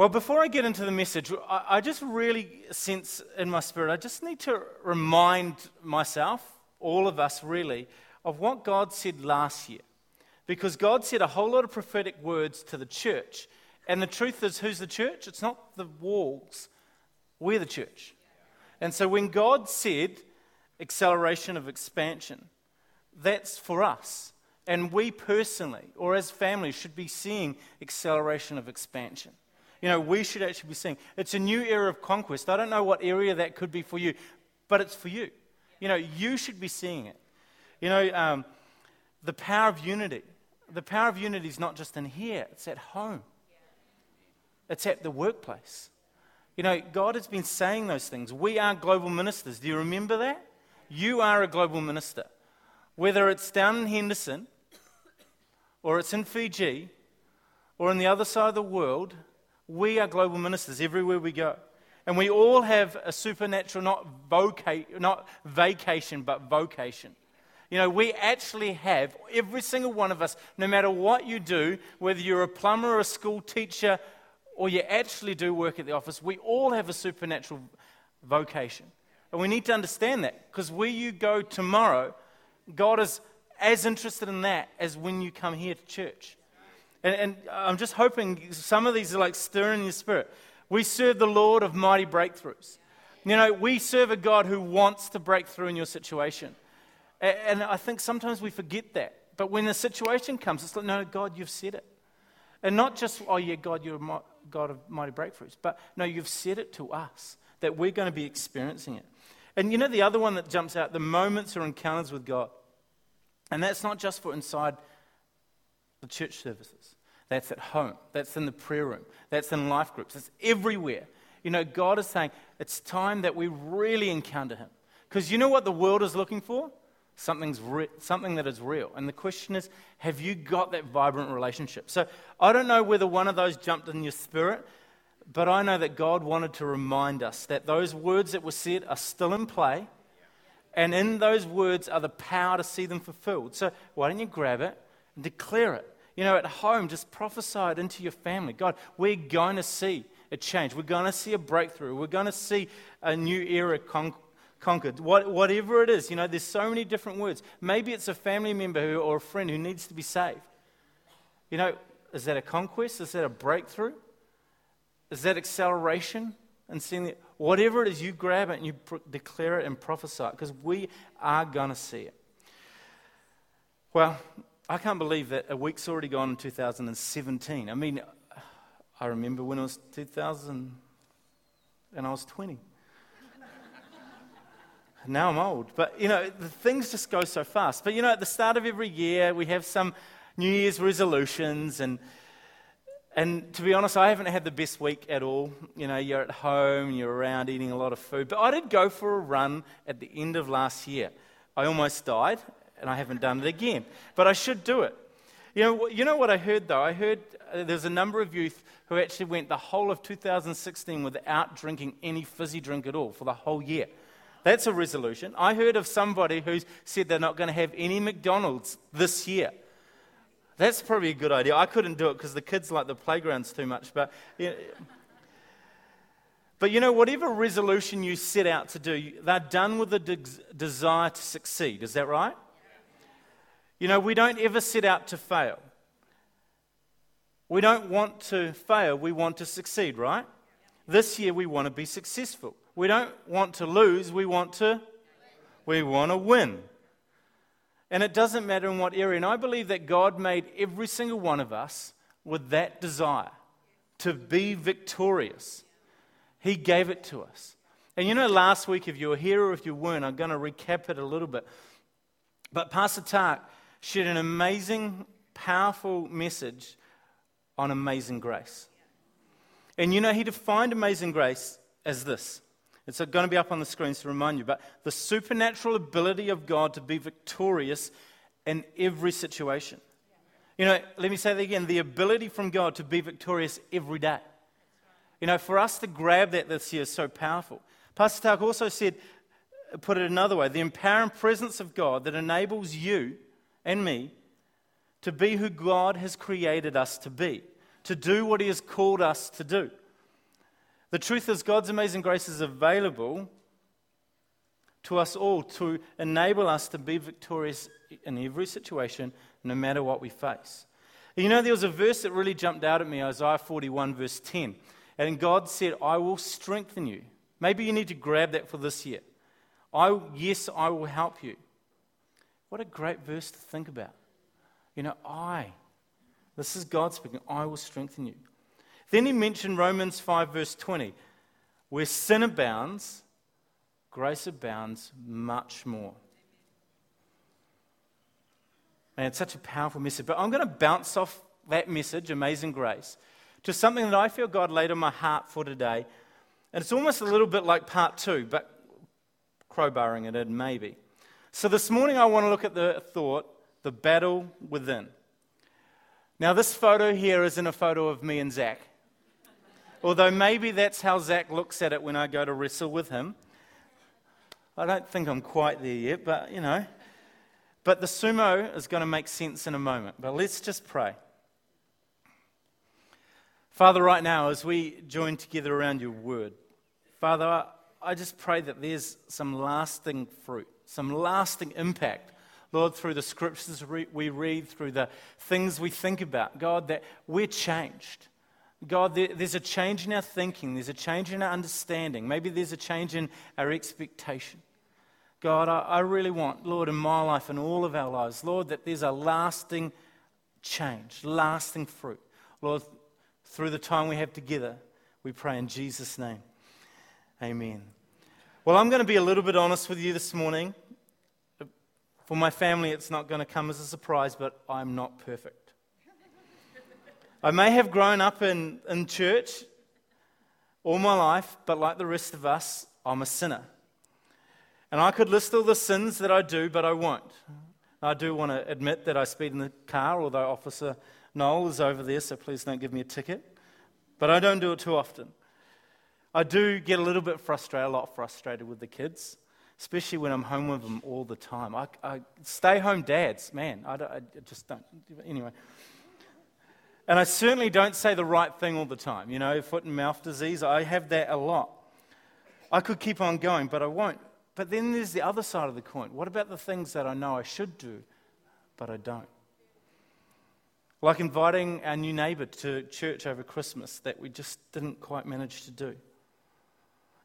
Well, before I get into the message, I, I just really sense in my spirit, I just need to remind myself, all of us really, of what God said last year. Because God said a whole lot of prophetic words to the church. And the truth is, who's the church? It's not the walls, we're the church. And so when God said acceleration of expansion, that's for us. And we personally, or as families, should be seeing acceleration of expansion. You know, we should actually be seeing it's a new era of conquest. I don't know what area that could be for you, but it's for you. You know, you should be seeing it. You know, um, the power of unity. The power of unity is not just in here, it's at home, it's at the workplace. You know, God has been saying those things. We are global ministers. Do you remember that? You are a global minister. Whether it's down in Henderson, or it's in Fiji, or on the other side of the world, we are global ministers everywhere we go. And we all have a supernatural, not, voca- not vacation, but vocation. You know, we actually have, every single one of us, no matter what you do, whether you're a plumber or a school teacher, or you actually do work at the office, we all have a supernatural vocation. And we need to understand that because where you go tomorrow, God is as interested in that as when you come here to church. And, and I'm just hoping some of these are like stirring your spirit. We serve the Lord of mighty breakthroughs. You know, we serve a God who wants to break through in your situation. And, and I think sometimes we forget that. But when the situation comes, it's like, no, God, you've said it. And not just, oh, yeah, God, you're a God of mighty breakthroughs. But no, you've said it to us that we're going to be experiencing it. And you know, the other one that jumps out, the moments or encounters with God. And that's not just for inside church services. That's at home. That's in the prayer room. That's in life groups. It's everywhere. You know, God is saying it's time that we really encounter Him. Because you know what the world is looking for? Something's re- something that is real. And the question is, have you got that vibrant relationship? So I don't know whether one of those jumped in your spirit, but I know that God wanted to remind us that those words that were said are still in play. And in those words are the power to see them fulfilled. So why don't you grab it and declare it? You know, at home, just prophesy it into your family. God, we're going to see a change. We're going to see a breakthrough. We're going to see a new era con- conquered. What, whatever it is, you know, there's so many different words. Maybe it's a family member who, or a friend who needs to be saved. You know, is that a conquest? Is that a breakthrough? Is that acceleration? And seeing whatever it is, you grab it and you pro- declare it and prophesy it because we are going to see it. Well, I can't believe that a week's already gone in 2017. I mean, I remember when it was 2000 and I was 20. now I'm old. But, you know, the things just go so fast. But, you know, at the start of every year, we have some New Year's resolutions and and to be honest, I haven't had the best week at all. You know, you're at home, you're around eating a lot of food. But I did go for a run at the end of last year. I almost died, and I haven't done it again. But I should do it. You know, you know what I heard, though? I heard uh, there's a number of youth who actually went the whole of 2016 without drinking any fizzy drink at all for the whole year. That's a resolution. I heard of somebody who said they're not going to have any McDonald's this year. That's probably a good idea. I couldn't do it because the kids like the playgrounds too much. But, you know, but you know, whatever resolution you set out to do, they're done with a de- desire to succeed. Is that right? You know, we don't ever set out to fail. We don't want to fail, we want to succeed, right? This year we want to be successful. We don't want to lose, we want to we want to win. And it doesn't matter in what area. And I believe that God made every single one of us with that desire to be victorious. He gave it to us. And you know, last week, if you were here or if you weren't, I'm going to recap it a little bit. But Pastor Tak shared an amazing, powerful message on amazing grace. And you know, he defined amazing grace as this it's going to be up on the screens to remind you, but the supernatural ability of God to be victorious in every situation. You know, let me say that again the ability from God to be victorious every day. You know, for us to grab that this year is so powerful. Pastor Tak also said, put it another way, the empowering presence of God that enables you and me to be who God has created us to be, to do what He has called us to do. The truth is, God's amazing grace is available to us all to enable us to be victorious in every situation, no matter what we face. You know, there was a verse that really jumped out at me Isaiah 41, verse 10. And God said, I will strengthen you. Maybe you need to grab that for this year. I, yes, I will help you. What a great verse to think about. You know, I, this is God speaking, I will strengthen you. Then he mentioned Romans 5, verse 20, where sin abounds, grace abounds much more. And it's such a powerful message. But I'm going to bounce off that message, Amazing Grace, to something that I feel God laid on my heart for today. And it's almost a little bit like part two, but crowbarring it in, maybe. So this morning I want to look at the thought, the battle within. Now, this photo here isn't a photo of me and Zach. Although maybe that's how Zach looks at it when I go to wrestle with him. I don't think I'm quite there yet, but you know. But the sumo is going to make sense in a moment. But let's just pray. Father, right now, as we join together around your word, Father, I just pray that there's some lasting fruit, some lasting impact, Lord, through the scriptures we read, through the things we think about. God, that we're changed. God, there's a change in our thinking, there's a change in our understanding, maybe there's a change in our expectation. God, I, really want, Lord, in my life and all of our lives, Lord, that there's a lasting change, lasting fruit. Lord, through the time we have together, we pray in Jesus' name. Amen. Well, I'm going to be a little bit honest with you this morning. For my family, it's not going to come as a surprise, but I'm not perfect. I may have grown up in, in church all my life, but like the rest of us, I'm a sinner. And I could list all the sins that I do, but I won't. I do want to admit that I speed in the car, although Officer Noel is over there, so please don't give me a ticket. But I don't do it too often. I do get a little bit frustrated, a lot frustrated with the kids, especially when I'm home with them all the time. I, I stay home dads, man, I, I just don't. Anyway. And I certainly don't say the right thing all the time. You know, foot and mouth disease, I have that a lot. I could keep on going, but I won't. But then there's the other side of the coin. What about the things that I know I should do, but I don't? Like inviting our new neighbour to church over Christmas that we just didn't quite manage to do.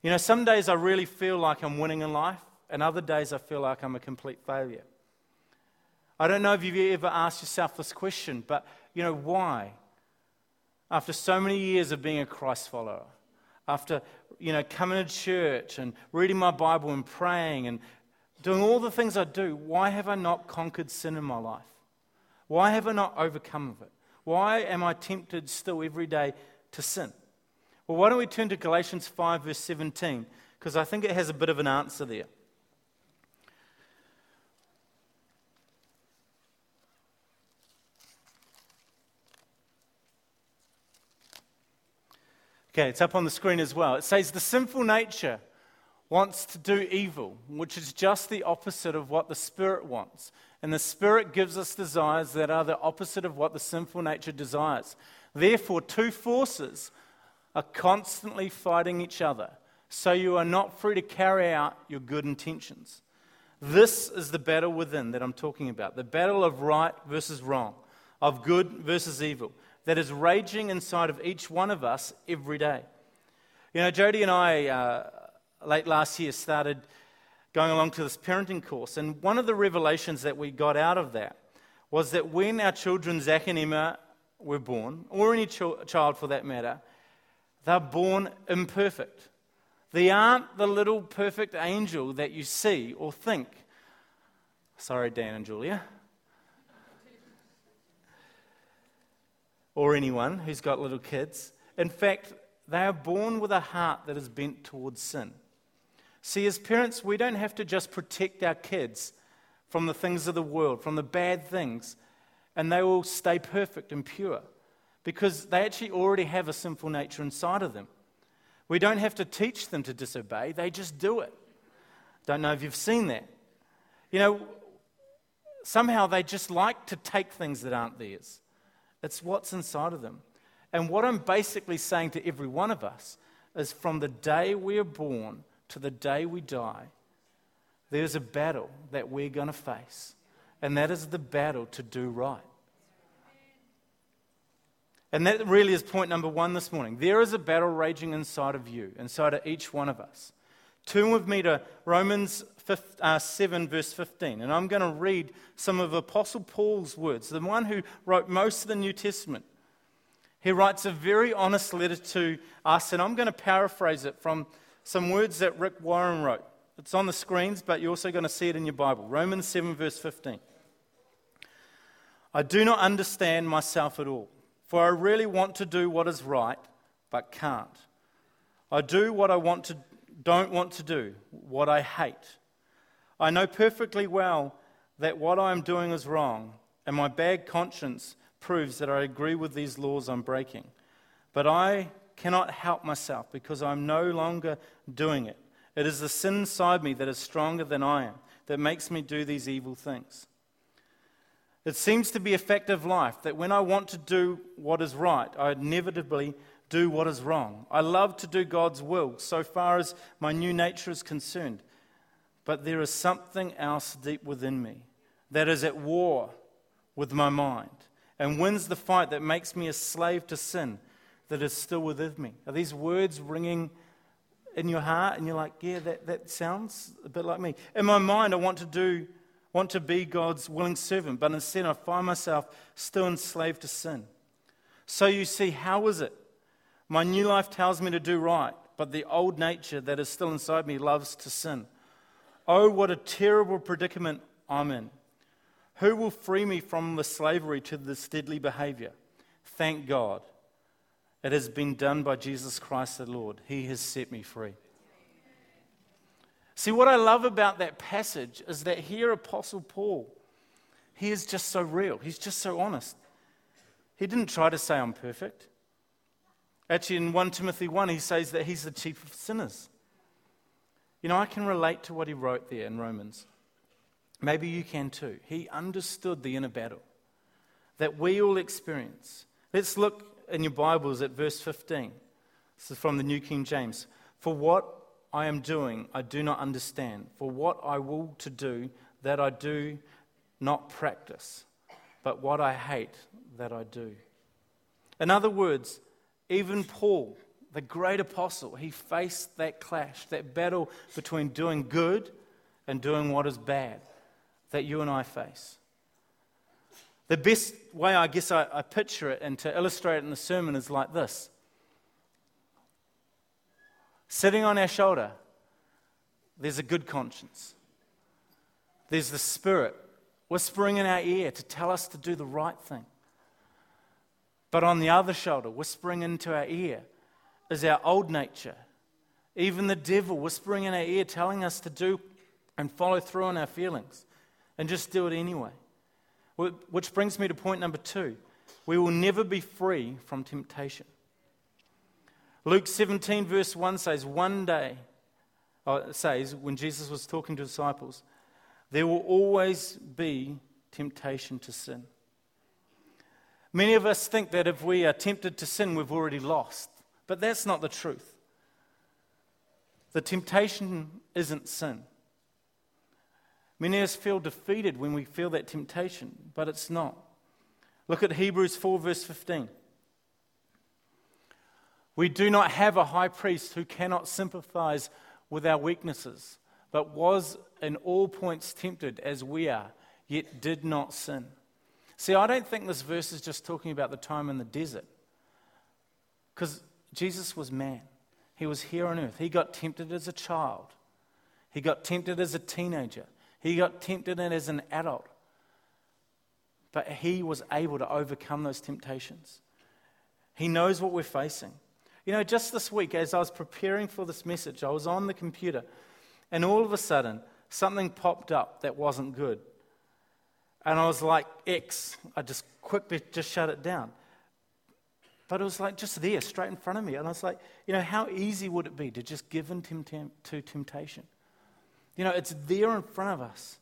You know, some days I really feel like I'm winning in life, and other days I feel like I'm a complete failure. I don't know if you've ever asked yourself this question, but you know, why? After so many years of being a Christ follower, after you know, coming to church and reading my Bible and praying and doing all the things I do, why have I not conquered sin in my life? Why have I not overcome it? Why am I tempted still every day to sin? Well, why don't we turn to Galatians 5, verse 17? Because I think it has a bit of an answer there. Okay, it's up on the screen as well. It says, The sinful nature wants to do evil, which is just the opposite of what the Spirit wants. And the Spirit gives us desires that are the opposite of what the sinful nature desires. Therefore, two forces are constantly fighting each other, so you are not free to carry out your good intentions. This is the battle within that I'm talking about the battle of right versus wrong, of good versus evil that is raging inside of each one of us every day. You know, Jody and I, uh, late last year, started going along to this parenting course, and one of the revelations that we got out of that was that when our children, Zach and Emma, were born, or any ch- child for that matter, they're born imperfect. They aren't the little perfect angel that you see or think. Sorry, Dan and Julia. or anyone who's got little kids. In fact, they are born with a heart that is bent towards sin. See, as parents, we don't have to just protect our kids from the things of the world, from the bad things, and they will stay perfect and pure because they actually already have a sinful nature inside of them. We don't have to teach them to disobey, they just do it. Don't know if you've seen that. You know, somehow they just like to take things that aren't theirs. It's what's inside of them. And what I'm basically saying to every one of us is from the day we are born to the day we die, there's a battle that we're going to face, and that is the battle to do right. And that really is point number one this morning. There is a battle raging inside of you, inside of each one of us. Turn with me to Romans 5, uh, 7, verse 15. And I'm going to read some of Apostle Paul's words, the one who wrote most of the New Testament. He writes a very honest letter to us, and I'm going to paraphrase it from some words that Rick Warren wrote. It's on the screens, but you're also going to see it in your Bible. Romans 7, verse 15. I do not understand myself at all. For I really want to do what is right, but can't. I do what I want to, don't want to do, what I hate. I know perfectly well that what I am doing is wrong, and my bad conscience proves that I agree with these laws I'm breaking. But I cannot help myself because I'm no longer doing it. It is the sin inside me that is stronger than I am that makes me do these evil things. It seems to be a fact of life that when I want to do what is right, I inevitably do what is wrong. I love to do God's will so far as my new nature is concerned. But there is something else deep within me that is at war with my mind and wins the fight that makes me a slave to sin that is still within me. Are these words ringing in your heart? And you're like, yeah, that, that sounds a bit like me. In my mind, I want to do want to be God's willing servant, but instead I find myself still enslaved to sin. So you see, how is it? My new life tells me to do right, but the old nature that is still inside me loves to sin. Oh, what a terrible predicament I'm in. Who will free me from the slavery to this deadly behavior? Thank God. It has been done by Jesus Christ the Lord. He has set me free. See, what I love about that passage is that here, Apostle Paul, he is just so real. He's just so honest. He didn't try to say, I'm perfect. Actually, in 1 Timothy 1, he says that he's the chief of sinners. You know, I can relate to what he wrote there in Romans. Maybe you can too. He understood the inner battle that we all experience. Let's look in your Bibles at verse 15. This is from the New King James. For what I am doing, I do not understand. For what I will to do, that I do not practice, but what I hate, that I do. In other words, even Paul, the great apostle, he faced that clash, that battle between doing good and doing what is bad that you and I face. The best way I guess I, I picture it and to illustrate it in the sermon is like this Sitting on our shoulder, there's a good conscience. There's the Spirit whispering in our ear to tell us to do the right thing. But on the other shoulder, whispering into our ear, is our old nature. Even the devil whispering in our ear, telling us to do and follow through on our feelings and just do it anyway. Which brings me to point number two we will never be free from temptation. Luke 17, verse 1 says, One day, uh, says, when Jesus was talking to disciples, there will always be temptation to sin. Many of us think that if we are tempted to sin, we've already lost. But that's not the truth. The temptation isn't sin. Many of us feel defeated when we feel that temptation, but it's not. Look at Hebrews 4, verse 15. We do not have a high priest who cannot sympathize with our weaknesses, but was in all points tempted as we are, yet did not sin. See, I don't think this verse is just talking about the time in the desert, because Jesus was man. He was here on earth. He got tempted as a child, he got tempted as a teenager, he got tempted as an adult. But he was able to overcome those temptations. He knows what we're facing. You know, just this week, as I was preparing for this message, I was on the computer, and all of a sudden, something popped up that wasn't good. And I was like, X. I just quickly just shut it down. But it was like just there, straight in front of me. And I was like, you know, how easy would it be to just give in to temptation? You know, it's there in front of us.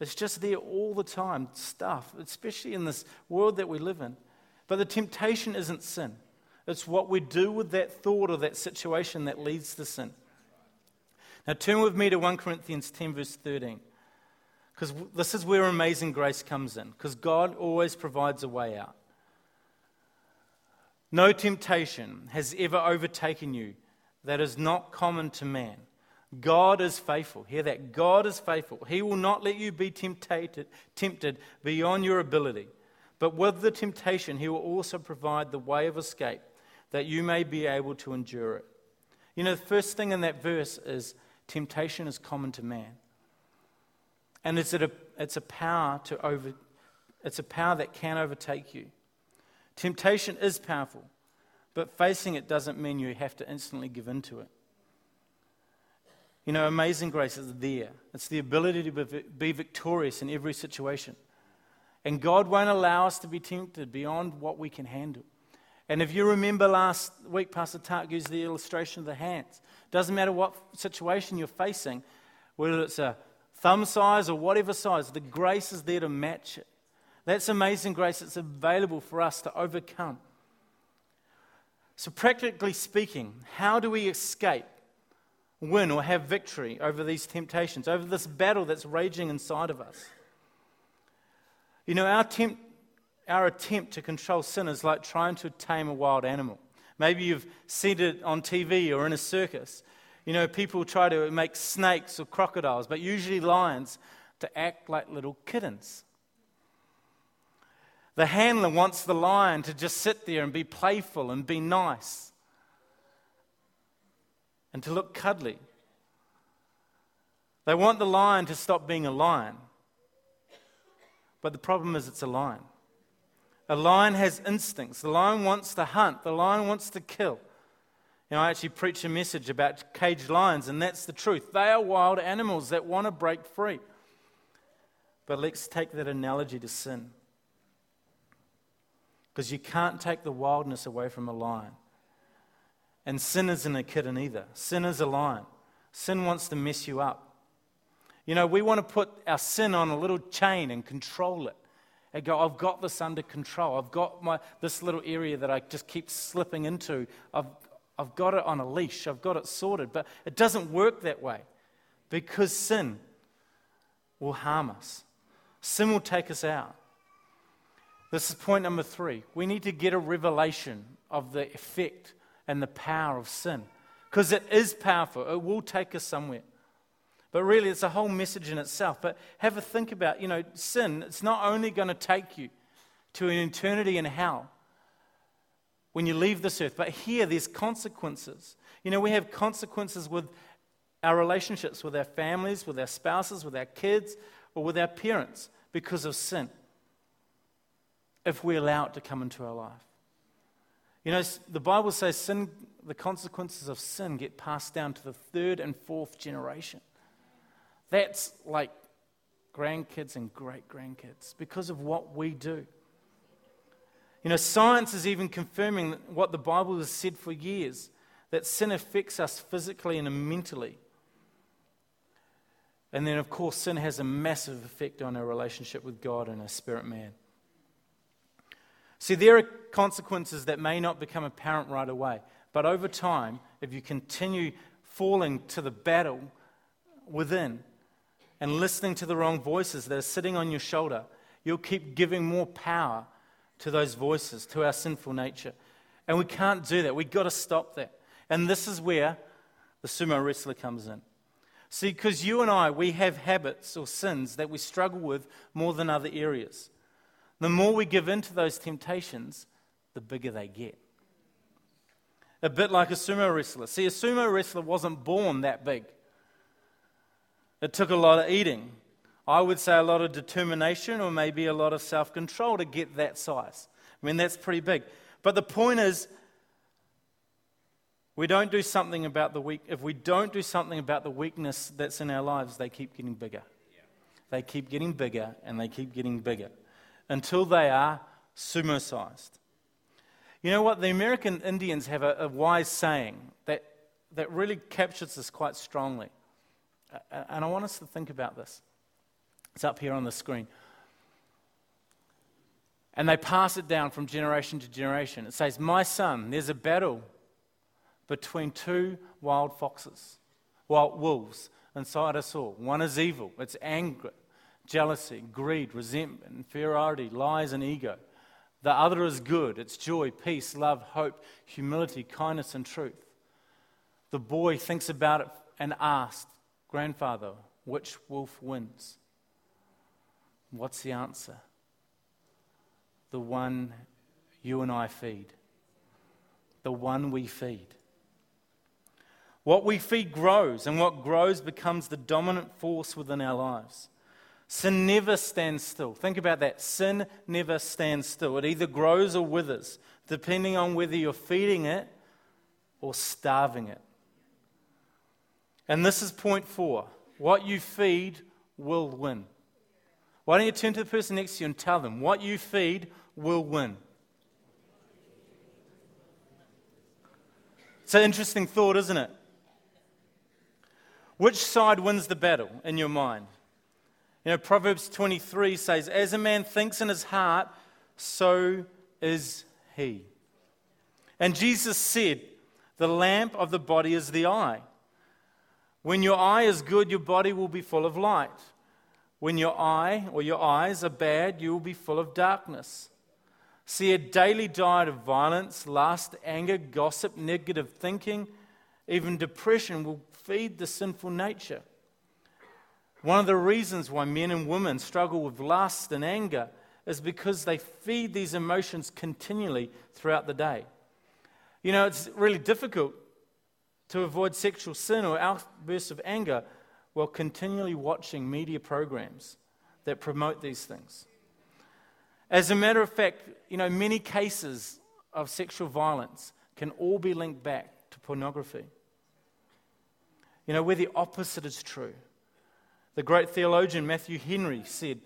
It's just there all the time, stuff, especially in this world that we live in. But the temptation isn't sin. It's what we do with that thought or that situation that leads to sin. Now, turn with me to 1 Corinthians 10, verse 13. Because this is where amazing grace comes in, because God always provides a way out. No temptation has ever overtaken you that is not common to man. God is faithful. Hear that? God is faithful. He will not let you be tempted, tempted beyond your ability. But with the temptation, He will also provide the way of escape that you may be able to endure it. You know, the first thing in that verse is temptation is common to man. And it's a, it's a power to over, it's a power that can overtake you. Temptation is powerful, but facing it doesn't mean you have to instantly give in to it. You know, amazing grace is there. It's the ability to be victorious in every situation. And God won't allow us to be tempted beyond what we can handle. And if you remember last week, Pastor Tark used the illustration of the hands. Doesn't matter what situation you're facing, whether it's a thumb size or whatever size, the grace is there to match it. That's amazing grace that's available for us to overcome. So, practically speaking, how do we escape, win, or have victory over these temptations, over this battle that's raging inside of us? You know, our, attempt, our attempt to control sin is like trying to tame a wild animal. Maybe you've seen it on TV or in a circus. You know, people try to make snakes or crocodiles, but usually lions, to act like little kittens. The handler wants the lion to just sit there and be playful and be nice and to look cuddly. They want the lion to stop being a lion. But the problem is, it's a lion. A lion has instincts. The lion wants to hunt, the lion wants to kill. You know, I actually preach a message about caged lions, and that's the truth. They are wild animals that want to break free. But let's take that analogy to sin. Because you can't take the wildness away from a lion. And sin isn't a kitten either. Sin is a lion. Sin wants to mess you up. You know, we want to put our sin on a little chain and control it. And go, I've got this under control. I've got my, this little area that I just keep slipping into. I've, I've got it on a leash. I've got it sorted. But it doesn't work that way because sin will harm us, sin will take us out. This is point number three. We need to get a revelation of the effect and the power of sin because it is powerful, it will take us somewhere. But really, it's a whole message in itself. But have a think about, you know, sin, it's not only going to take you to an eternity in hell when you leave this earth, but here there's consequences. You know, we have consequences with our relationships with our families, with our spouses, with our kids, or with our parents because of sin if we allow it to come into our life. You know, the Bible says sin, the consequences of sin get passed down to the third and fourth generation. That's like grandkids and great grandkids because of what we do. You know, science is even confirming what the Bible has said for years that sin affects us physically and mentally. And then, of course, sin has a massive effect on our relationship with God and our spirit man. See, there are consequences that may not become apparent right away, but over time, if you continue falling to the battle within, and listening to the wrong voices that are sitting on your shoulder, you'll keep giving more power to those voices, to our sinful nature. And we can't do that. We've got to stop that. And this is where the sumo wrestler comes in. See, because you and I, we have habits or sins that we struggle with more than other areas. The more we give in to those temptations, the bigger they get. A bit like a sumo wrestler. See, a sumo wrestler wasn't born that big. It took a lot of eating. I would say a lot of determination or maybe a lot of self control to get that size. I mean, that's pretty big. But the point is, we don't do something about the weak. If we don't do something about the weakness that's in our lives, they keep getting bigger. They keep getting bigger and they keep getting bigger until they are sumo sized. You know what? The American Indians have a, a wise saying that, that really captures this quite strongly. And I want us to think about this. It's up here on the screen. And they pass it down from generation to generation. It says, My son, there's a battle between two wild foxes, wild wolves inside us all. One is evil, it's anger, jealousy, greed, resentment, inferiority, lies, and ego. The other is good, it's joy, peace, love, hope, humility, kindness, and truth. The boy thinks about it and asks, Grandfather, which wolf wins? What's the answer? The one you and I feed. The one we feed. What we feed grows, and what grows becomes the dominant force within our lives. Sin never stands still. Think about that. Sin never stands still. It either grows or withers, depending on whether you're feeding it or starving it. And this is point four what you feed will win. Why don't you turn to the person next to you and tell them, what you feed will win? It's an interesting thought, isn't it? Which side wins the battle in your mind? You know, Proverbs 23 says, As a man thinks in his heart, so is he. And Jesus said, The lamp of the body is the eye. When your eye is good, your body will be full of light. When your eye or your eyes are bad, you will be full of darkness. See, a daily diet of violence, lust, anger, gossip, negative thinking, even depression will feed the sinful nature. One of the reasons why men and women struggle with lust and anger is because they feed these emotions continually throughout the day. You know, it's really difficult to avoid sexual sin or outbursts of anger while continually watching media programs that promote these things. As a matter of fact, you know, many cases of sexual violence can all be linked back to pornography. You know, where the opposite is true. The great theologian Matthew Henry said,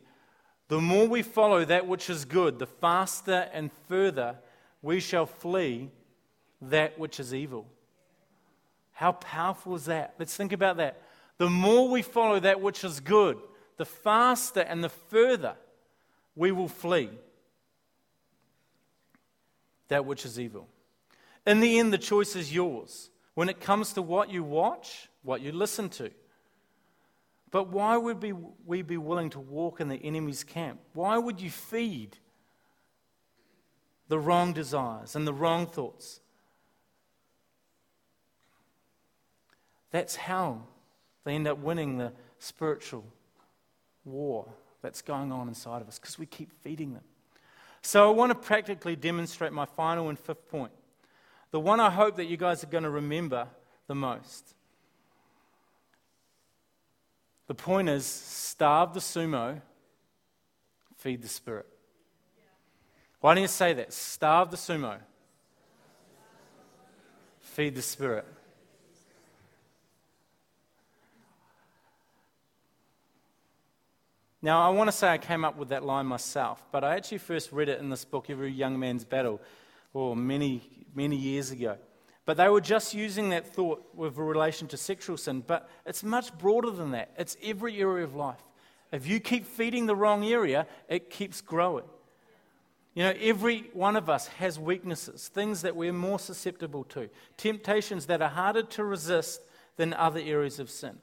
The more we follow that which is good, the faster and further we shall flee that which is evil. How powerful is that? Let's think about that. The more we follow that which is good, the faster and the further we will flee that which is evil. In the end, the choice is yours when it comes to what you watch, what you listen to. But why would we be willing to walk in the enemy's camp? Why would you feed the wrong desires and the wrong thoughts? That's how they end up winning the spiritual war that's going on inside of us because we keep feeding them. So I want to practically demonstrate my final and fifth point the one I hope that you guys are going to remember the most. The point is starve the sumo, feed the spirit. Why don't you say that? Starve the sumo, feed the spirit. Now, I want to say I came up with that line myself, but I actually first read it in this book, Every Young Man's Battle, or many, many years ago. But they were just using that thought with relation to sexual sin. But it's much broader than that. It's every area of life. If you keep feeding the wrong area, it keeps growing. You know, every one of us has weaknesses, things that we're more susceptible to, temptations that are harder to resist than other areas of sin.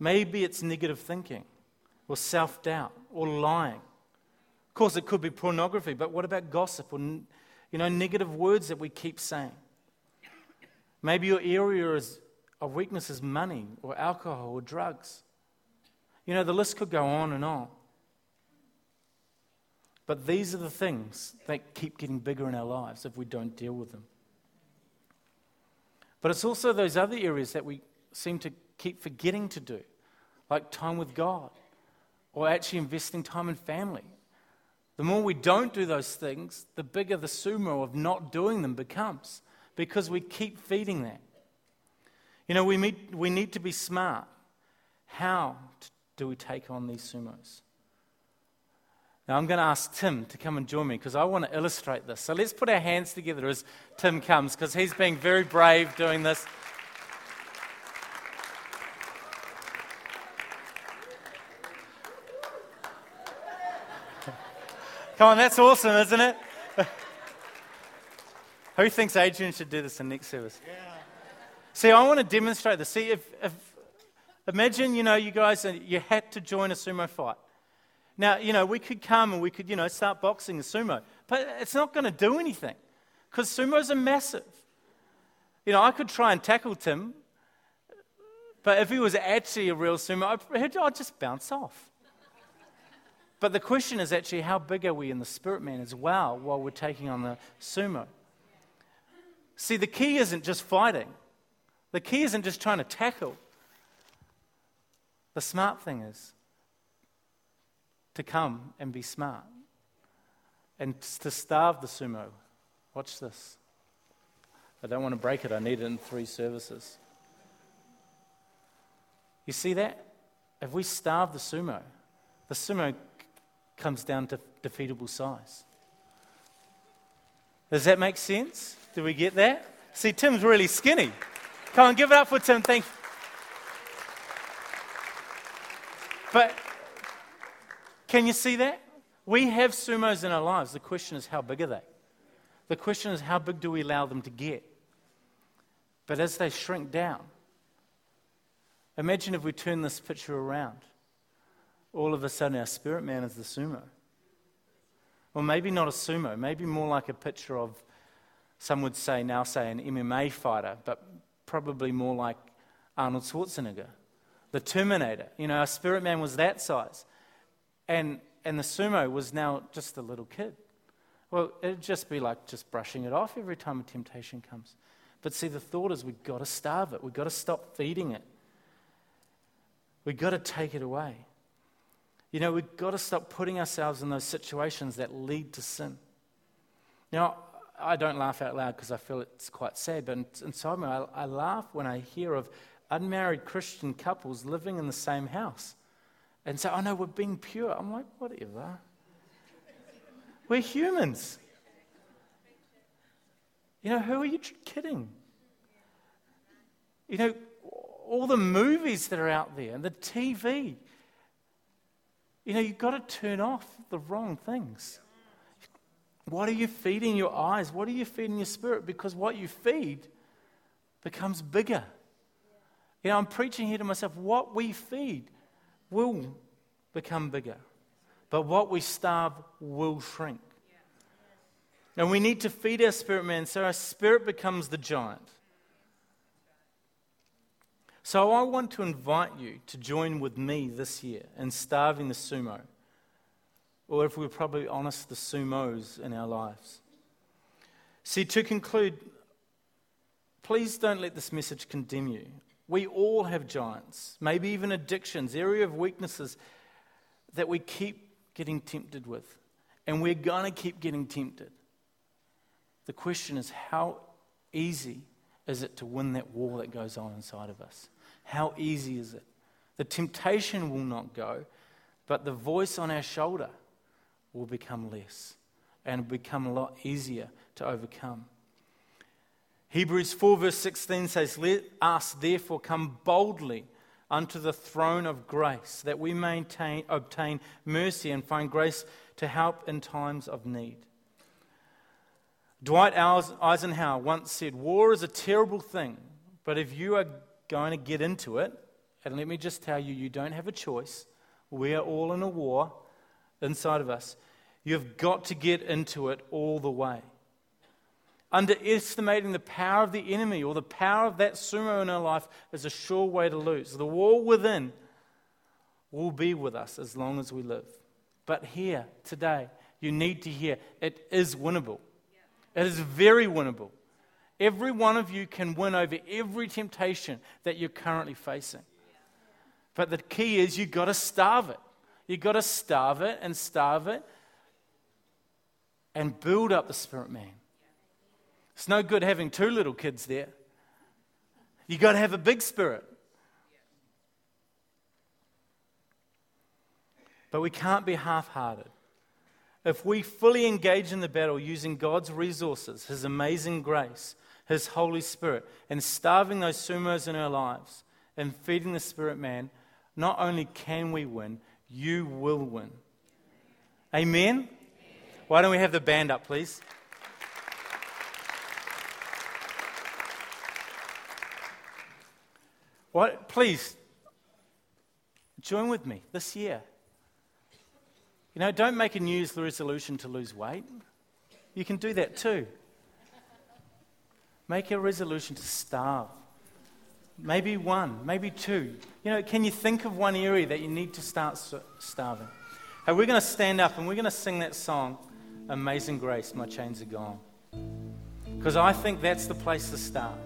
Maybe it's negative thinking, or self doubt, or lying, of course, it could be pornography, but what about gossip or you know, negative words that we keep saying? Maybe your area is, of weakness is money or alcohol or drugs. You know, the list could go on and on. But these are the things that keep getting bigger in our lives if we don't deal with them. But it's also those other areas that we seem to keep forgetting to do, like time with God or actually investing time in family the more we don't do those things, the bigger the sumo of not doing them becomes because we keep feeding that. You know, we, meet, we need to be smart. How do we take on these sumos? Now, I'm going to ask Tim to come and join me because I want to illustrate this. So let's put our hands together as Tim comes because he's being very brave doing this. Come on, that's awesome, isn't it? Who thinks Adrian should do this in next service? Yeah. See, I want to demonstrate this. See, if, if imagine, you know, you guys, you had to join a sumo fight. Now, you know, we could come and we could, you know, start boxing a sumo, but it's not going to do anything because sumos are massive. You know, I could try and tackle Tim, but if he was actually a real sumo, I'd, I'd just bounce off. But the question is actually, how big are we in the spirit man as well while we're taking on the sumo? See, the key isn't just fighting, the key isn't just trying to tackle. The smart thing is to come and be smart and to starve the sumo. Watch this. I don't want to break it, I need it in three services. You see that? If we starve the sumo, the sumo comes down to defeatable size. Does that make sense? Do we get that? See, Tim's really skinny. Come on, give it up for Tim. Thank you. But can you see that? We have sumos in our lives. The question is, how big are they? The question is, how big do we allow them to get? But as they shrink down, imagine if we turn this picture around. All of a sudden, our spirit man is the sumo. Or maybe not a sumo, maybe more like a picture of, some would say, now say, an MMA fighter, but probably more like Arnold Schwarzenegger, the Terminator. You know, our spirit man was that size. And, and the sumo was now just a little kid. Well, it'd just be like just brushing it off every time a temptation comes. But see, the thought is we've got to starve it. We've got to stop feeding it. We've got to take it away. You know, we've got to stop putting ourselves in those situations that lead to sin. Now, I don't laugh out loud because I feel it's quite sad, but inside me, I, I laugh when I hear of unmarried Christian couples living in the same house and say, oh no, we're being pure. I'm like, whatever. We're humans. You know, who are you kidding? You know, all the movies that are out there and the TV. You know, you've got to turn off the wrong things. What are you feeding your eyes? What are you feeding your spirit? Because what you feed becomes bigger. You know, I'm preaching here to myself what we feed will become bigger, but what we starve will shrink. And we need to feed our spirit man so our spirit becomes the giant. So I want to invite you to join with me this year in starving the sumo. Or if we're probably honest, the sumos in our lives. See, to conclude, please don't let this message condemn you. We all have giants, maybe even addictions, area of weaknesses that we keep getting tempted with. And we're going to keep getting tempted. The question is, how easy is it to win that war that goes on inside of us? How easy is it? The temptation will not go, but the voice on our shoulder will become less and become a lot easier to overcome. Hebrews 4, verse 16 says, Let us therefore come boldly unto the throne of grace, that we may obtain mercy and find grace to help in times of need. Dwight Eisenhower once said, War is a terrible thing, but if you are going to get into it, and let me just tell you, you don't have a choice. We are all in a war inside of us. You've got to get into it all the way. Underestimating the power of the enemy or the power of that sumo in our life is a sure way to lose. The war within will be with us as long as we live. But here, today, you need to hear it is winnable. It is very winnable. Every one of you can win over every temptation that you're currently facing. But the key is you've got to starve it. You've got to starve it and starve it and build up the spirit man. It's no good having two little kids there. You've got to have a big spirit. But we can't be half hearted. If we fully engage in the battle using God's resources, His amazing grace, His Holy Spirit, and starving those sumos in our lives and feeding the spirit man, not only can we win, you will win. Amen? Why don't we have the band up, please? What, please join with me this year. You know, don't make a New Year's resolution to lose weight. You can do that too. Make a resolution to starve. Maybe one, maybe two. You know, can you think of one area that you need to start starving? Hey, we're going to stand up and we're going to sing that song, Amazing Grace, My Chains Are Gone. Because I think that's the place to start.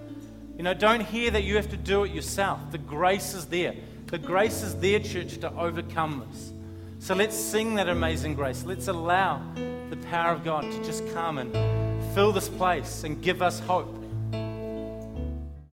You know, don't hear that you have to do it yourself. The grace is there. The grace is there, church, to overcome this. So let's sing that amazing grace. Let's allow the power of God to just come and fill this place and give us hope